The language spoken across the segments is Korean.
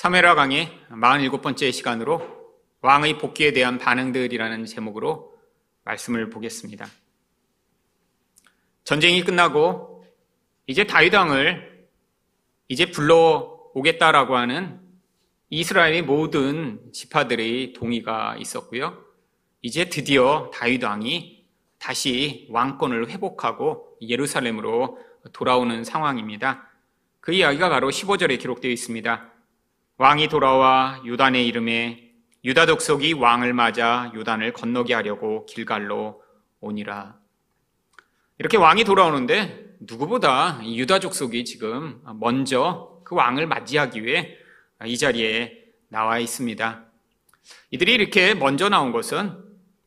사메라 강의 47번째 시간으로 왕의 복귀에 대한 반응들이라는 제목으로 말씀을 보겠습니다. 전쟁이 끝나고 이제 다윗 왕을 이제 불러오겠다라고 하는 이스라엘의 모든 지파들의 동의가 있었고요. 이제 드디어 다윗 왕이 다시 왕권을 회복하고 예루살렘으로 돌아오는 상황입니다. 그 이야기가 바로 15절에 기록되어 있습니다. 왕이 돌아와 유단의 이름에 유다 족속이 왕을 맞아 유단을 건너게 하려고 길갈로 오니라. 이렇게 왕이 돌아오는데 누구보다 유다 족속이 지금 먼저 그 왕을 맞이하기 위해 이 자리에 나와 있습니다. 이들이 이렇게 먼저 나온 것은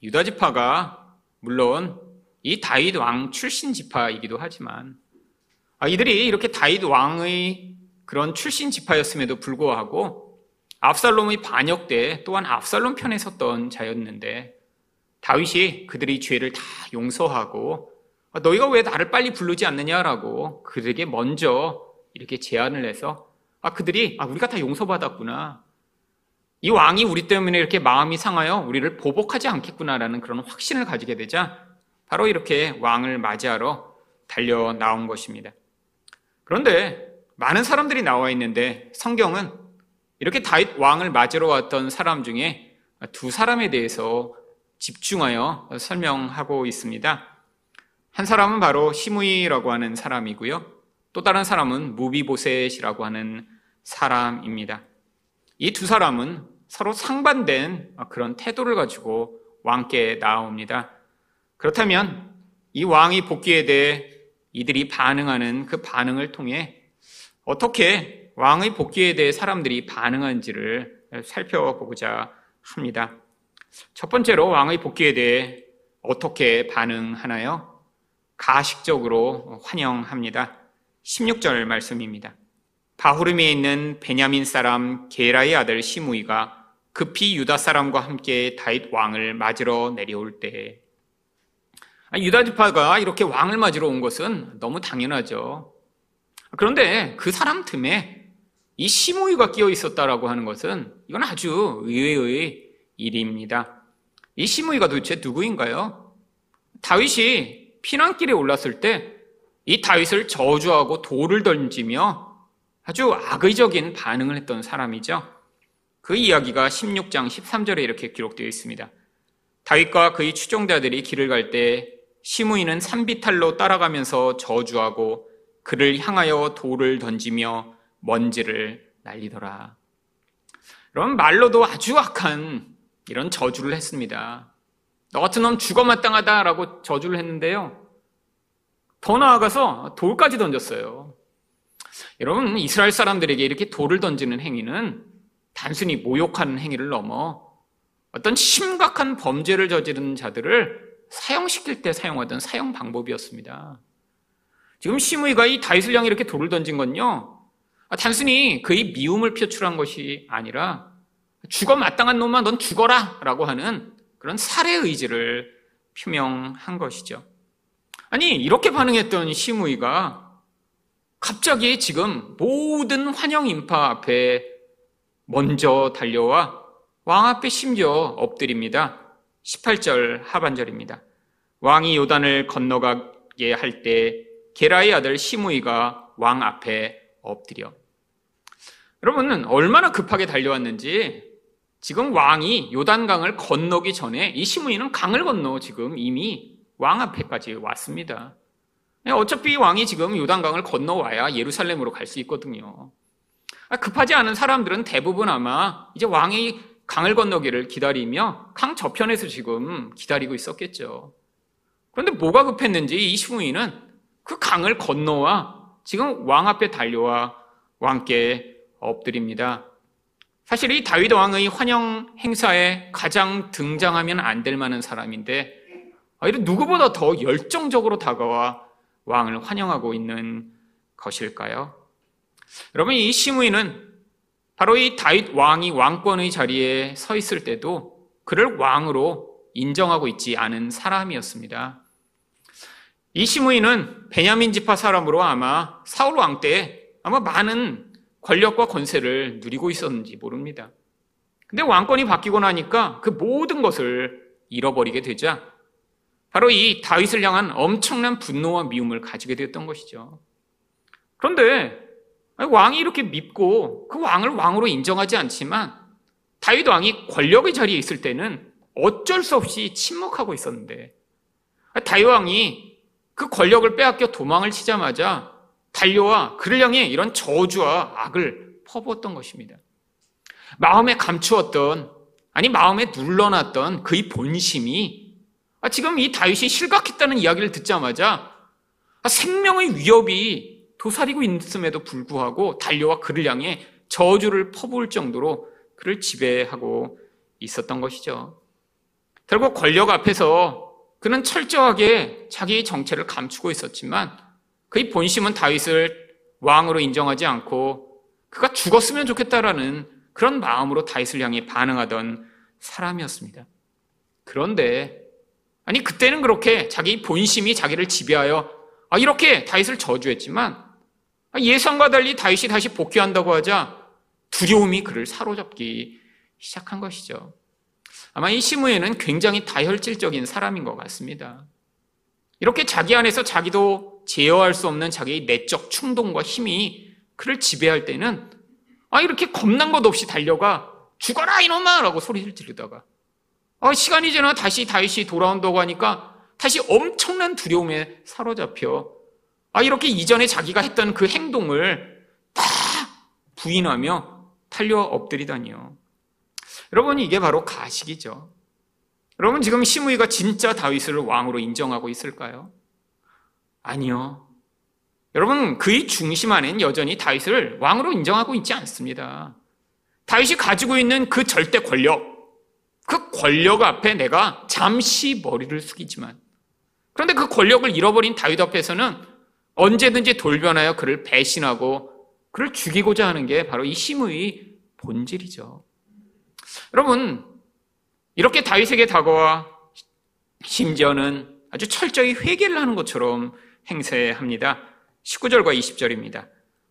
유다 지파가 물론 이 다윗 왕 출신 지파이기도 하지만 아, 이들이 이렇게 다윗 왕의 그런 출신 지파였음에도 불구하고 압살롬의 반역 때 또한 압살롬 편에 섰던 자였는데 다윗이 그들의 죄를 다 용서하고 아, 너희가 왜 나를 빨리 부르지 않느냐라고 그들에게 먼저 이렇게 제안을 해서 아 그들이 아 우리가 다 용서받았구나 이 왕이 우리 때문에 이렇게 마음이 상하여 우리를 보복하지 않겠구나라는 그런 확신을 가지게 되자 바로 이렇게 왕을 맞이하러 달려 나온 것입니다. 그런데 많은 사람들이 나와 있는데 성경은 이렇게 다윗 왕을 맞으러 왔던 사람 중에 두 사람에 대해서 집중하여 설명하고 있습니다. 한 사람은 바로 시므이라고 하는 사람이고요. 또 다른 사람은 무비보셋이라고 하는 사람입니다. 이 두 사람은 서로 상반된 그런 태도를 가지고 왕께 나옵니다. 그렇다면 이 왕이 복귀에 대해 이들이 반응하는 그 반응을 통해 어떻게 왕의 복귀에 대해 사람들이 반응한지를 살펴보고자 합니다. 첫 번째로 왕의 복귀에 대해 어떻게 반응하나요? 가식적으로 환영합니다. 16절 말씀입니다. 바후름에 있는 베냐민 사람 게라의 아들 시무이가 급히 유다 사람과 함께 다윗 왕을 맞으러 내려올 때 유다 지파가 이렇게 왕을 맞으러 온 것은 너무 당연하죠. 그런데 그 사람 틈에 이 시므이가 끼어 있었다라고 하는 것은 이건 아주 의외의 일입니다. 이 시므이가 도대체 누구인가요? 다윗이 피난길에 올랐을 때 이 다윗을 저주하고 돌을 던지며 아주 악의적인 반응을 했던 사람이죠. 그 이야기가 16장 13절에 이렇게 기록되어 있습니다. 다윗과 그의 추종자들이 길을 갈 때 시므이는 산비탈로 따라가면서 저주하고 그를 향하여 돌을 던지며 먼지를 날리더라. 그럼 말로도 아주 악한 이런 저주를 했습니다. 너 같은 놈 죽어 마땅하다라고 저주를 했는데요. 더 나아가서 돌까지 던졌어요. 여러분, 이스라엘 사람들에게 이렇게 돌을 던지는 행위는 단순히 모욕하는 행위를 넘어 어떤 심각한 범죄를 저지른 자들을 사형시킬 때 사용하던 사형 방법이었습니다. 지금 시므이가 이 다윗을 향해 이렇게 돌을 던진 건요. 단순히 그의 미움을 표출한 것이 아니라 죽어 마땅한 놈아 넌 죽어라 라고 하는 그런 살해 의지를 표명한 것이죠. 아니 이렇게 반응했던 시므이가 갑자기 지금 모든 환영 인파 앞에 먼저 달려와 왕 앞에 심지어 엎드립니다. 18절 하반절입니다. 왕이 요단을 건너가게 할 때 게라의 아들 시므이가 왕 앞에 엎드려. 여러분은 얼마나 급하게 달려왔는지 지금 왕이 요단강을 건너기 전에 이 시므이는 강을 건너 지금 이미 왕 앞에까지 왔습니다. 어차피 왕이 지금 요단강을 건너와야 예루살렘으로 갈 수 있거든요. 아, 급하지 않은 사람들은 대부분 아마 이제 왕이 강을 건너기를 기다리며 강 저편에서 지금 기다리고 있었겠죠. 그런데 뭐가 급했는지 이 시므이는 그 강을 건너와 지금 왕 앞에 달려와 왕께 엎드립니다. 사실 이 다윗 왕의 환영 행사에 가장 등장하면 안 될 만한 사람인데 아, 이런 누구보다 더 열정적으로 다가와 왕을 환영하고 있는 것일까요? 여러분 이 시므이는 바로 이 다윗 왕이 왕권의 자리에 서 있을 때도 그를 왕으로 인정하고 있지 않은 사람이었습니다. 이 시므이는 베냐민 지파 사람으로 아마 사울 왕 때 아마 많은 권력과 권세를 누리고 있었는지 모릅니다. 근데 왕권이 바뀌고 나니까 그 모든 것을 잃어버리게 되자 바로 이 다윗을 향한 엄청난 분노와 미움을 가지게 되었던 것이죠. 그런데 왕이 이렇게 밉고 그 왕을 왕으로 인정하지 않지만 다윗 왕이 권력의 자리에 있을 때는 어쩔 수 없이 침묵하고 있었는데 다윗 왕이 그 권력을 빼앗겨 도망을 치자마자 달려와 그를 향해 이런 저주와 악을 퍼부었던 것입니다. 마음에 감추었던 아니 마음에 눌러놨던 그의 본심이 아, 지금 이 다윗이 실각했다는 이야기를 듣자마자 아, 생명의 위협이 도사리고 있음에도 불구하고 달려와 그를 향해 저주를 퍼부을 정도로 그를 지배하고 있었던 것이죠. 결국 권력 앞에서 그는 철저하게 자기의 정체를 감추고 있었지만 그의 본심은 다윗을 왕으로 인정하지 않고 그가 죽었으면 좋겠다라는 그런 마음으로 다윗을 향해 반응하던 사람이었습니다. 그런데 아니 그때는 그렇게 자기 본심이 자기를 지배하여 아, 이렇게 다윗을 저주했지만 아, 예상과 달리 다윗이 다시 복귀한다고 하자 두려움이 그를 사로잡기 시작한 것이죠. 아마 이 시므에는 굉장히 다혈질적인 사람인 것 같습니다. 이렇게 자기 안에서 자기도 제어할 수 없는 자기의 내적 충동과 힘이 그를 지배할 때는 아, 이렇게 겁난 것 없이 달려가 죽어라 이놈아! 라고 소리를 지르다가 아, 시간이 지나 다시 다윗이 돌아온다고 하니까 다시 엄청난 두려움에 사로잡혀 아, 이렇게 이전에 자기가 했던 그 행동을 다 부인하며 탈려 엎드리다니요. 여러분, 이게 바로 가식이죠. 여러분, 지금 시므이가 진짜 다윗을 왕으로 인정하고 있을까요? 아니요. 여러분, 그의 중심 안엔 여전히 다윗을 왕으로 인정하고 있지 않습니다. 다윗이 가지고 있는 그 절대 권력, 그 권력 앞에 내가 잠시 머리를 숙이지만, 그런데 그 권력을 잃어버린 다윗 앞에서는 언제든지 돌변하여 그를 배신하고 그를 죽이고자 하는 게 바로 이 심의 본질이죠. 여러분, 이렇게 다윗에게 다가와 심지어는 아주 철저히 회개를 하는 것처럼 행세합니다. 19절과 20절입니다.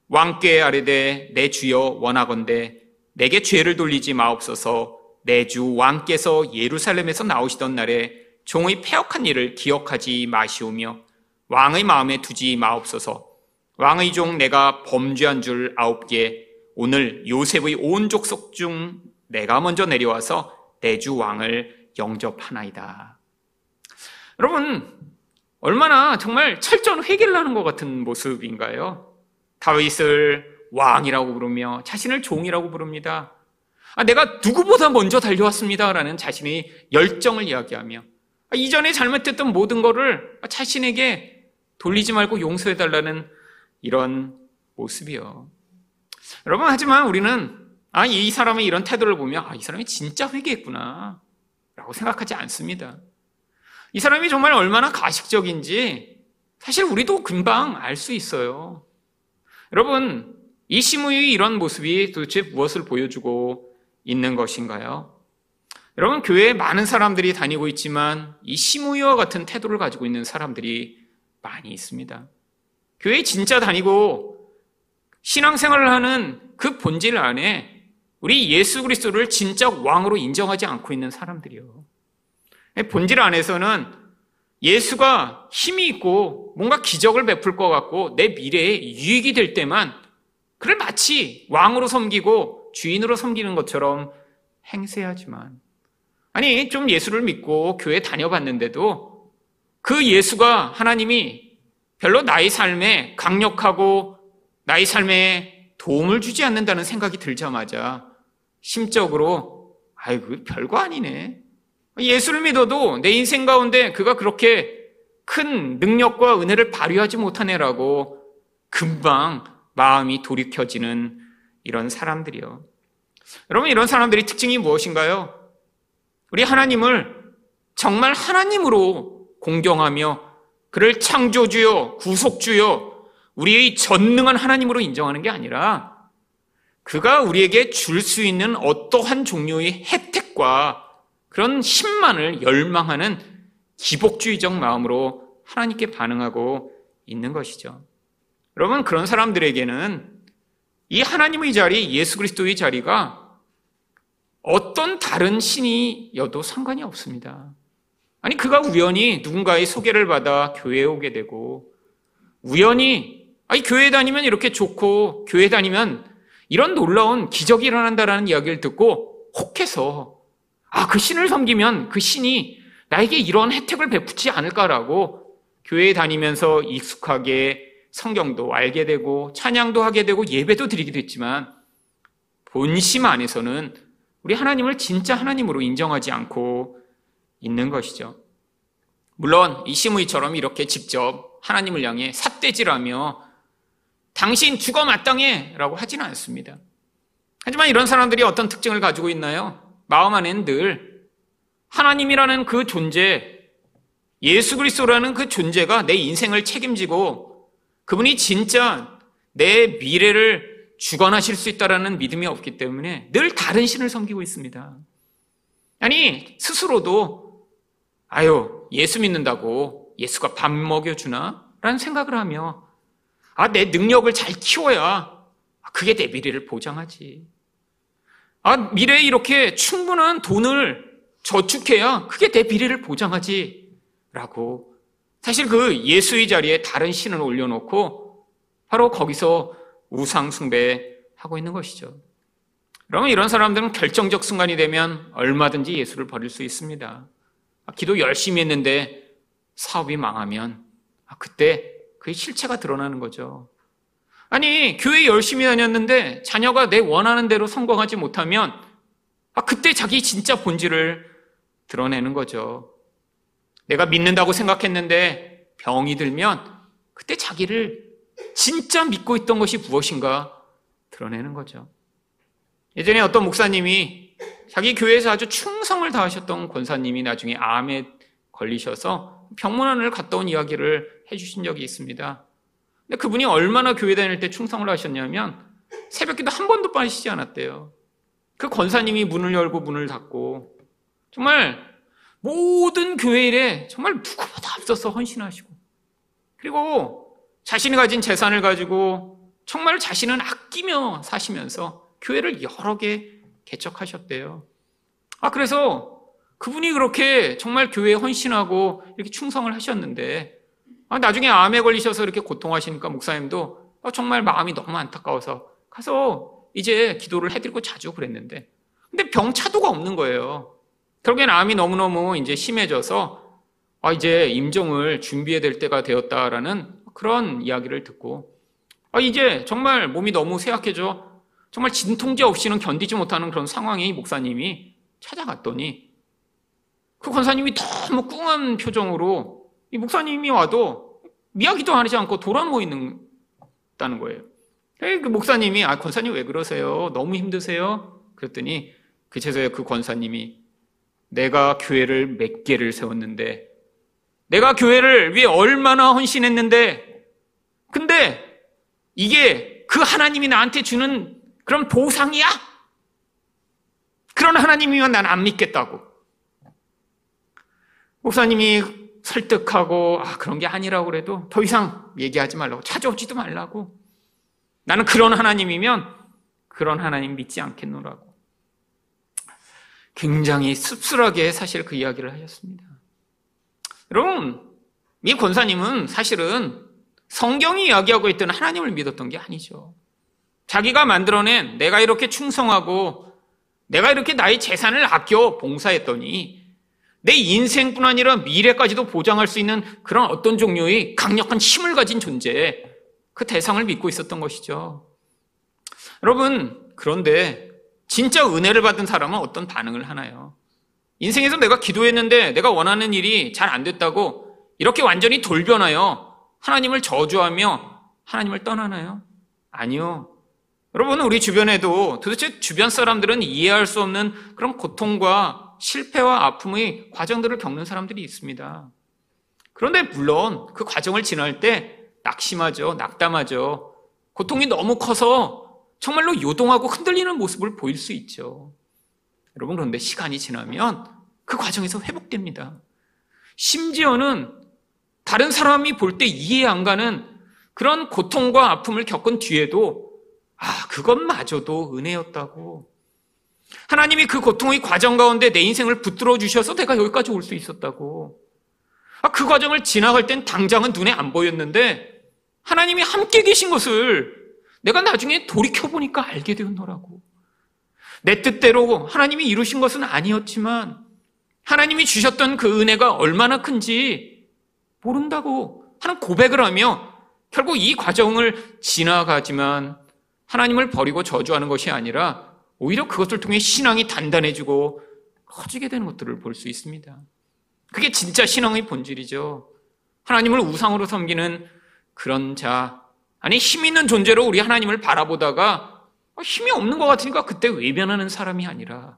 왕께 아뢰되 내 주여 원하건대 내게 죄를 돌리지 마옵소서 내 주 왕께서 예루살렘에서 나오시던 날에 종의 폐역한 일을 기억하지 마시오며 왕의 마음에 두지 마옵소서 왕의 종 내가 범죄한 줄 아홉 개 오늘 요셉의 온 족속 중 내가 먼저 내려와서 내 주 왕을 영접하나이다. 여러분 얼마나 정말 철저한 회개를 하는 것 같은 모습인가요? 다윗을 왕이라고 부르며 자신을 종이라고 부릅니다. 아, 내가 누구보다 먼저 달려왔습니다라는 자신의 열정을 이야기하며 아, 이전에 잘못했던 모든 것을 자신에게 돌리지 말고 용서해달라는 이런 모습이요. 여러분, 하지만 우리는 아, 이 사람의 이런 태도를 보면 아, 이 사람이 진짜 회개했구나 라고 생각하지 않습니다. 이 사람이 정말 얼마나 가식적인지 사실 우리도 금방 알 수 있어요. 여러분, 이 시므의 이런 모습이 도대체 무엇을 보여주고 있는 것인가요? 여러분, 교회에 많은 사람들이 다니고 있지만 이 시므이와 같은 태도를 가지고 있는 사람들이 많이 있습니다. 교회에 진짜 다니고 신앙생활을 하는 그 본질 안에 우리 예수 그리스도를 진짜 왕으로 인정하지 않고 있는 사람들이요. 본질 안에서는 예수가 힘이 있고 뭔가 기적을 베풀 것 같고 내 미래에 유익이 될 때만 그를 마치 왕으로 섬기고 주인으로 섬기는 것처럼 행세하지만 아니 좀 예수를 믿고 교회 다녀봤는데도 그 예수가 하나님이 별로 나의 삶에 강력하고 나의 삶에 도움을 주지 않는다는 생각이 들자마자 심적으로 아이고 별거 아니네 예수를 믿어도 내 인생 가운데 그가 그렇게 큰 능력과 은혜를 발휘하지 못하네라고 금방 마음이 돌이켜지는 이런 사람들이요. 여러분, 이런 사람들이 특징이 무엇인가요? 우리 하나님을 정말 하나님으로 공경하며 그를 창조주요, 구속주요, 우리의 전능한 하나님으로 인정하는 게 아니라 그가 우리에게 줄 수 있는 어떠한 종류의 혜택과 그런 힘만을 열망하는 기복주의적 마음으로 하나님께 반응하고 있는 것이죠. 여러분, 그런 사람들에게는 이 하나님의 자리, 예수 그리스도의 자리가 어떤 다른 신이여도 상관이 없습니다. 아니, 그가 우연히 누군가의 소개를 받아 교회에 오게 되고, 우연히, 아니, 교회 다니면 이렇게 좋고, 교회 다니면 이런 놀라운 기적이 일어난다라는 이야기를 듣고, 혹해서, 아, 그 신을 섬기면 그 신이 나에게 이런 혜택을 베푸지 않을까라고 교회에 다니면서 익숙하게 성경도 알게 되고, 찬양도 하게 되고, 예배도 드리기도 했지만, 본심 안에서는 우리 하나님을 진짜 하나님으로 인정하지 않고 있는 것이죠. 물론 이 시므이처럼 이렇게 직접 하나님을 향해 삿대질하며 당신 죽어 마땅해 라고 하지는 않습니다. 하지만 이런 사람들이 어떤 특징을 가지고 있나요? 마음 안에는 늘 하나님이라는 그 존재, 예수 그리스도라는 그 존재가 내 인생을 책임지고 그분이 진짜 내 미래를 주관하실 수 있다라는 믿음이 없기 때문에 늘 다른 신을 섬기고 있습니다. 아니, 스스로도, 아유, 예수 믿는다고 예수가 밥 먹여주나? 라는 생각을 하며, 아, 내 능력을 잘 키워야 그게 내 미래를 보장하지. 아, 미래에 이렇게 충분한 돈을 저축해야 그게 내 미래를 보장하지. 라고. 사실 그 예수의 자리에 다른 신을 올려놓고 바로 거기서 우상숭배하고 있는 것이죠. 그러면 이런 사람들은 결정적 순간이 되면 얼마든지 예수를 버릴 수 있습니다. 아, 기도 열심히 했는데 사업이 망하면 아, 그때 그의 실체가 드러나는 거죠. 아니, 교회 열심히 다녔는데 자녀가 내 원하는 대로 성공하지 못하면 아, 그때 자기 진짜 본질을 드러내는 거죠. 내가 믿는다고 생각했는데 병이 들면 그때 자기를 진짜 믿고 있던 것이 무엇인가 드러내는 거죠. 예전에 어떤 목사님이 자기 교회에서 아주 충성을 다하셨던 권사님이 나중에 암에 걸리셔서 병문안을 갔다 온 이야기를 해주신 적이 있습니다. 근데 그분이 얼마나 교회 다닐 때 충성을 하셨냐면 새벽기도 한 번도 빠지지 않았대요. 그 권사님이 문을 열고 문을 닫고 정말 모든 교회 일에 정말 누구보다 앞서서 헌신하시고 그리고 자신이 가진 재산을 가지고 정말 자신은 아끼며 사시면서 교회를 여러 개 개척하셨대요. 아, 그래서 그분이 그렇게 정말 교회에 헌신하고 이렇게 충성을 하셨는데, 아, 나중에 암에 걸리셔서 이렇게 고통하시니까 목사님도 아, 정말 마음이 너무 안타까워서 가서 이제 기도를 해드리고 자주 그랬는데, 근데 병차도가 없는 거예요. 결국엔 암이 너무너무 이제 심해져서, 아, 이제 임종을 준비해야 될 때가 되었다라는 그런 이야기를 듣고 아, 이제 정말 몸이 너무 쇠약해져 정말 진통제 없이는 견디지 못하는 그런 상황에 목사님이 찾아갔더니 그 권사님이 너무 꿍한 표정으로 이 목사님이 와도 미야기도 하지 않고 돌아누워 있는다는 거예요. 그 목사님이 아 권사님 왜 그러세요? 너무 힘드세요? 그랬더니 그제서야 그 권사님이 내가 교회를 몇 개를 세웠는데 내가 교회를 위해 얼마나 헌신했는데, 근데 이게 그 하나님이 나한테 주는 그런 보상이야? 그런 하나님이면 난 안 믿겠다고. 목사님이 설득하고, 아, 그런 게 아니라고 그래도 더 이상 얘기하지 말라고, 찾아오지도 말라고. 나는 그런 하나님이면 그런 하나님 믿지 않겠노라고. 굉장히 씁쓸하게 사실 그 이야기를 하셨습니다. 여러분, 이 권사님은 사실은 성경이 이야기하고 있던 하나님을 믿었던 게 아니죠. 자기가 만들어낸 내가 이렇게 충성하고 내가 이렇게 나의 재산을 아껴 봉사했더니 내 인생뿐 아니라 미래까지도 보장할 수 있는 그런 어떤 종류의 강력한 힘을 가진 존재, 그 대상을 믿고 있었던 것이죠. 여러분, 그런데 진짜 은혜를 받은 사람은 어떤 반응을 하나요? 인생에서 내가 기도했는데 내가 원하는 일이 잘 안 됐다고 이렇게 완전히 돌변하여 하나님을 저주하며 하나님을 떠나나요? 아니요. 여러분, 우리 주변에도 도대체 주변 사람들은 이해할 수 없는 그런 고통과 실패와 아픔의 과정들을 겪는 사람들이 있습니다. 그런데 물론 그 과정을 지날 때 낙심하죠. 낙담하죠. 고통이 너무 커서 정말로 요동하고 흔들리는 모습을 보일 수 있죠. 여러분, 그런데 시간이 지나면 그 과정에서 회복됩니다. 심지어는 다른 사람이 볼 때 이해 안 가는 그런 고통과 아픔을 겪은 뒤에도 아, 그것마저도 은혜였다고. 하나님이 그 고통의 과정 가운데 내 인생을 붙들어 주셔서 내가 여기까지 올 수 있었다고. 아, 그 과정을 지나갈 땐 당장은 눈에 안 보였는데 하나님이 함께 계신 것을 내가 나중에 돌이켜보니까 알게 되었노라고. 내 뜻대로 하나님이 이루신 것은 아니었지만 하나님이 주셨던 그 은혜가 얼마나 큰지 모른다고 하는 고백을 하며 결국 이 과정을 지나가지만 하나님을 버리고 저주하는 것이 아니라 오히려 그것을 통해 신앙이 단단해지고 커지게 되는 것들을 볼 수 있습니다. 그게 진짜 신앙의 본질이죠. 하나님을 우상으로 섬기는 그런 자, 아니 힘 있는 존재로 우리 하나님을 바라보다가 힘이 없는 것 같으니까 그때 외면하는 사람이 아니라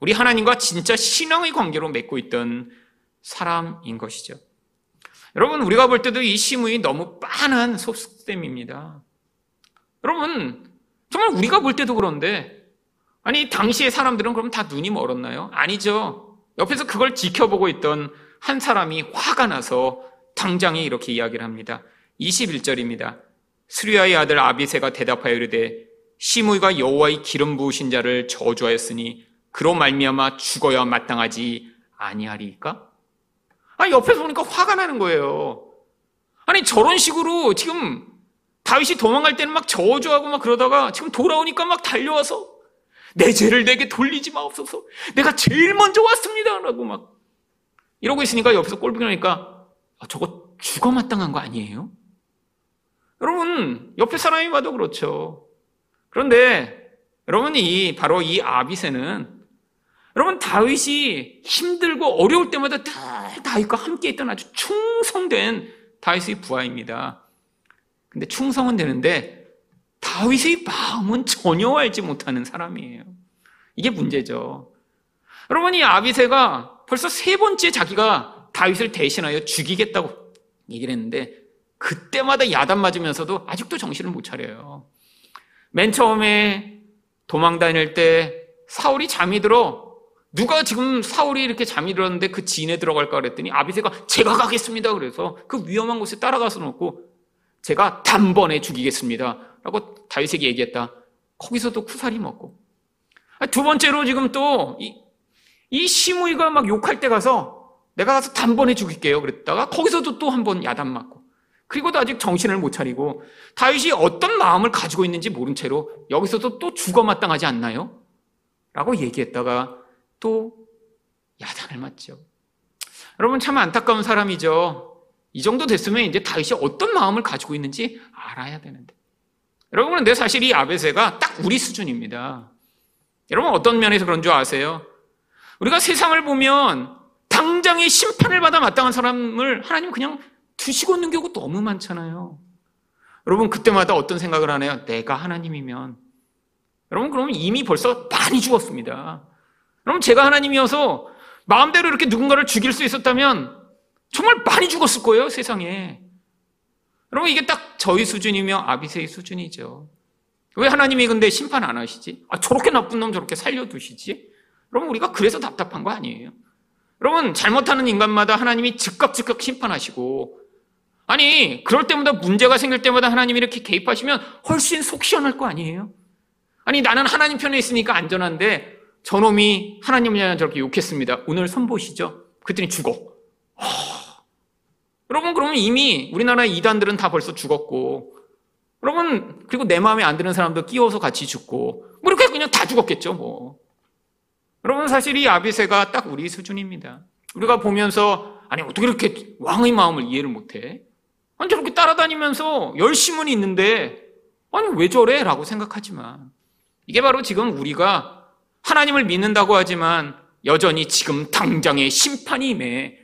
우리 하나님과 진짜 신앙의 관계로 맺고 있던 사람인 것이죠. 여러분, 우리가 볼 때도 이 시무이 너무 빤한 속셈입니다. 여러분, 정말 우리가 볼 때도 그런데, 아니, 당시의 사람들은 그럼 다 눈이 멀었나요? 아니죠. 옆에서 그걸 지켜보고 있던 한 사람이 화가 나서 당장에 이렇게 이야기를 합니다. 21절입니다. 수리아의 아들 아비세가 대답하여 이르되 시므이가 여호와의 기름 부으신 자를 저주하였으니 그로 말미암아 죽어야 마땅하지 아니하리까? 아니 옆에서 보니까 화가 나는 거예요. 아니 저런 식으로 지금 다윗이 도망갈 때는 막 저주하고 막 그러다가 지금 돌아오니까 막 달려와서 내 죄를 내게 돌리지 마옵소서. 내가 제일 먼저 왔습니다. 라고 막 이러고 있으니까 옆에서 꼴보기 나니까 아, 저거 죽어 마땅한 거 아니에요? 여러분 옆에 사람이 봐도 그렇죠. 그런데 여러분 이 바로 이 아비세는 여러분 다윗이 힘들고 어려울 때마다 늘 다윗과 함께 있던 아주 충성된 다윗의 부하입니다. 근데 충성은 되는데 다윗의 마음은 전혀 알지 못하는 사람이에요. 이게 문제죠. 여러분 이 아비세가 벌써 세 번째 자기가 다윗을 대신하여 죽이겠다고 얘기를 했는데 그때마다 야단 맞으면서도 아직도 정신을 못 차려요. 맨 처음에 도망 다닐 때 사울이 잠이 들어 누가 지금 사울이 이렇게 잠이 들었는데 그 진에 들어갈까 그랬더니 아비세가 제가 가겠습니다. 그래서 그 위험한 곳에 따라가서 놓고 제가 단번에 죽이겠습니다. 라고 다윗에게 얘기했다. 거기서도 쿠사리 먹고. 두 번째로 지금 또 이, 이 시무이가 막 욕할 때 가서 내가 가서 단번에 죽일게요. 그랬다가 거기서도 또 한 번 야단 맞고. 그리고도 아직 정신을 못 차리고 다윗이 어떤 마음을 가지고 있는지 모른 채로 여기서도 또 죽어 마땅하지 않나요? 라고 얘기했다가 또 야단을 맞죠. 여러분 참 안타까운 사람이죠. 이 정도 됐으면 이제 다윗이 어떤 마음을 가지고 있는지 알아야 되는데. 여러분 그런데 사실 이 아베세가 딱 우리 수준입니다. 여러분 어떤 면에서 그런 줄 아세요? 우리가 세상을 보면 당장의 심판을 받아 마땅한 사람을 하나님 그냥 두시고 있는 경우 너무 많잖아요. 여러분 그때마다 어떤 생각을 하나요? 내가 하나님이면 여러분 그러면 이미 벌써 많이 죽었습니다. 그럼 제가 하나님이어서 마음대로 이렇게 누군가를 죽일 수 있었다면 정말 많이 죽었을 거예요, 세상에. 여러분, 이게 딱 저희 수준이며 아비세의 수준이죠. 왜 하나님이 근데 심판 안 하시지? 아, 저렇게 나쁜 놈 저렇게 살려두시지? 여러분, 우리가 그래서 답답한 거 아니에요? 여러분, 잘못하는 인간마다 하나님이 즉각 즉각 심판하시고, 아니, 그럴 때마다 문제가 생길 때마다 하나님이 이렇게 개입하시면 훨씬 속 시원할 거 아니에요? 아니, 나는 하나님 편에 있으니까 안전한데, 저놈이 하나님을 향해 저렇게 욕했습니다. 오늘 선보시죠? 그랬더니 죽어. 허... 여러분, 그러면 이미 우리나라의 이단들은 다 벌써 죽었고, 여러분, 그리고 내 마음에 안 드는 사람도 끼워서 같이 죽고, 뭐 이렇게 그냥 다 죽었겠죠, 뭐. 여러분, 사실 이 아비세가 딱 우리 수준입니다. 우리가 보면서, 아니, 어떻게 이렇게 왕의 마음을 이해를 못해? 아니, 저렇게 따라다니면서 열심은 있는데, 아니, 왜 저래? 라고 생각하지만, 이게 바로 지금 우리가 하나님을 믿는다고 하지만 여전히 지금 당장의 심판이 임해.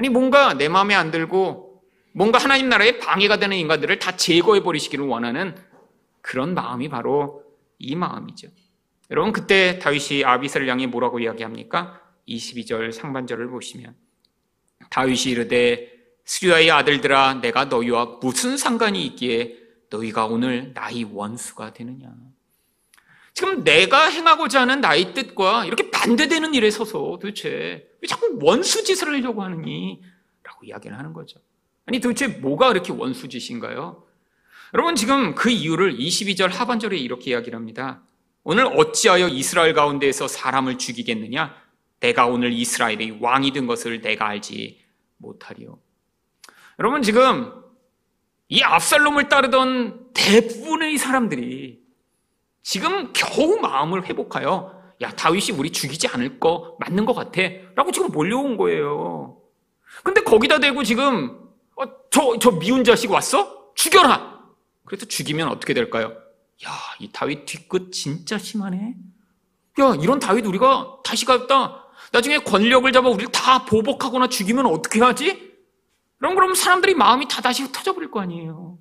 아니, 뭔가 내 마음에 안 들고 뭔가 하나님 나라에 방해가 되는 인간들을 다 제거해 버리시기를 원하는 그런 마음이 바로 이 마음이죠. 여러분, 그때 다윗이 아비스를 향해 뭐라고 이야기합니까? 22절 상반절을 보시면 다윗이 이르되 스리아의 아들들아 내가 너희와 무슨 상관이 있기에 너희가 오늘 나의 원수가 되느냐. 지금 내가 행하고자 하는 나의 뜻과 이렇게 반대되는 일에 서서 도대체 왜 자꾸 원수짓을 하려고 하느니? 라고 이야기를 하는 거죠. 아니 도대체 뭐가 그렇게 원수짓인가요? 여러분 지금 그 이유를 22절 하반절에 이렇게 이야기를 합니다. 오늘 어찌하여 이스라엘 가운데에서 사람을 죽이겠느냐? 내가 오늘 이스라엘의 왕이 된 것을 내가 알지 못하리요. 여러분 지금 이 압살롬을 따르던 대부분의 사람들이 지금 겨우 마음을 회복하여 야 다윗이 우리 죽이지 않을 거 맞는 것 같아 라고 지금 몰려온 거예요. 근데 거기다 대고 지금 어, 저, 저 미운 자식 왔어? 죽여라! 그래서 죽이면 어떻게 될까요? 야, 이 다윗 뒤끝 진짜 심하네? 야, 이런 다윗 우리가 다시 갔다 나중에 권력을 잡아 우리를 다 보복하거나 죽이면 어떻게 하지? 그럼 그럼 사람들이 마음이 다 다시 흩어져 버릴 거 아니에요.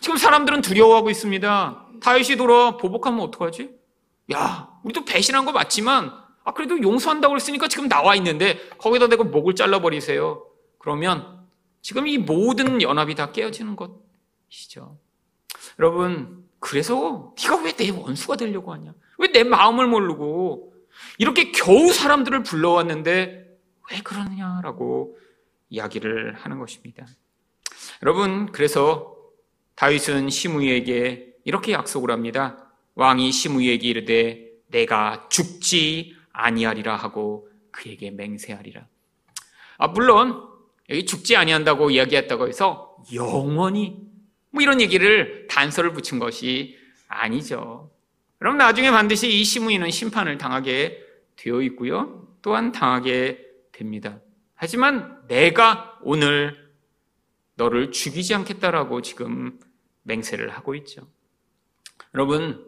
지금 사람들은 두려워하고 있습니다. 다윗이 돌아 보복하면 어떡하지? 야, 우리도 배신한 거 맞지만 아 그래도 용서한다고 그랬으니까 지금 나와 있는데 거기다 대고 목을 잘라버리세요. 그러면 지금 이 모든 연합이 다 깨어지는 것이죠. 여러분, 그래서 네가 왜 내 원수가 되려고 하냐? 왜 내 마음을 모르고 이렇게 겨우 사람들을 불러왔는데 왜 그러느냐라고 이야기를 하는 것입니다. 여러분, 그래서 다윗은 시므이에게 이렇게 약속을 합니다. 왕이 시므이에게 이르되 내가 죽지 아니하리라 하고 그에게 맹세하리라. 아, 물론 여기 죽지 아니한다고 이야기했다고 해서 영원히 뭐 이런 얘기를 단서를 붙인 것이 아니죠. 그럼 나중에 반드시 이 시므이는 심판을 당하게 되어 있고요. 또한 당하게 됩니다. 하지만 내가 오늘 너를 죽이지 않겠다라고 지금 맹세를 하고 있죠. 여러분,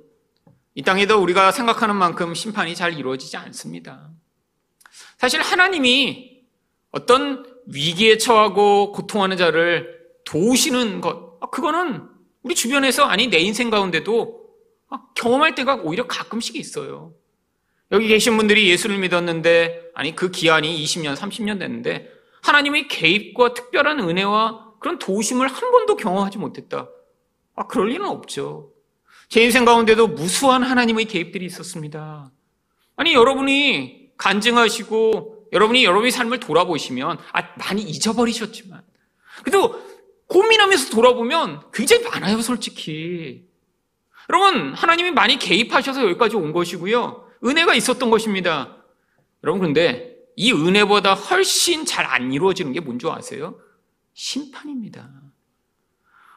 이 땅에도 우리가 생각하는 만큼 심판이 잘 이루어지지 않습니다. 사실 하나님이 어떤 위기에 처하고 고통하는 자를 도우시는 것, 아, 그거는 우리 주변에서 아니 내 인생 가운데도 아, 경험할 때가 오히려 가끔씩 있어요. 여기 계신 분들이 예수를 믿었는데, 아니 그 기한이 20년, 30년 됐는데, 하나님의 개입과 특별한 은혜와 그런 도우심을 한 번도 경험하지 못했다. 아, 그럴 리는 없죠. 제 인생 가운데도 무수한 하나님의 개입들이 있었습니다. 아니, 여러분이 간증하시고, 여러분이 여러분의 삶을 돌아보시면, 아, 많이 잊어버리셨지만, 그래도 고민하면서 돌아보면 굉장히 많아요, 솔직히. 여러분, 하나님이 많이 개입하셔서 여기까지 온 것이고요. 은혜가 있었던 것입니다. 여러분, 근데 이 은혜보다 훨씬 잘 안 이루어지는 게 뭔지 아세요? 심판입니다.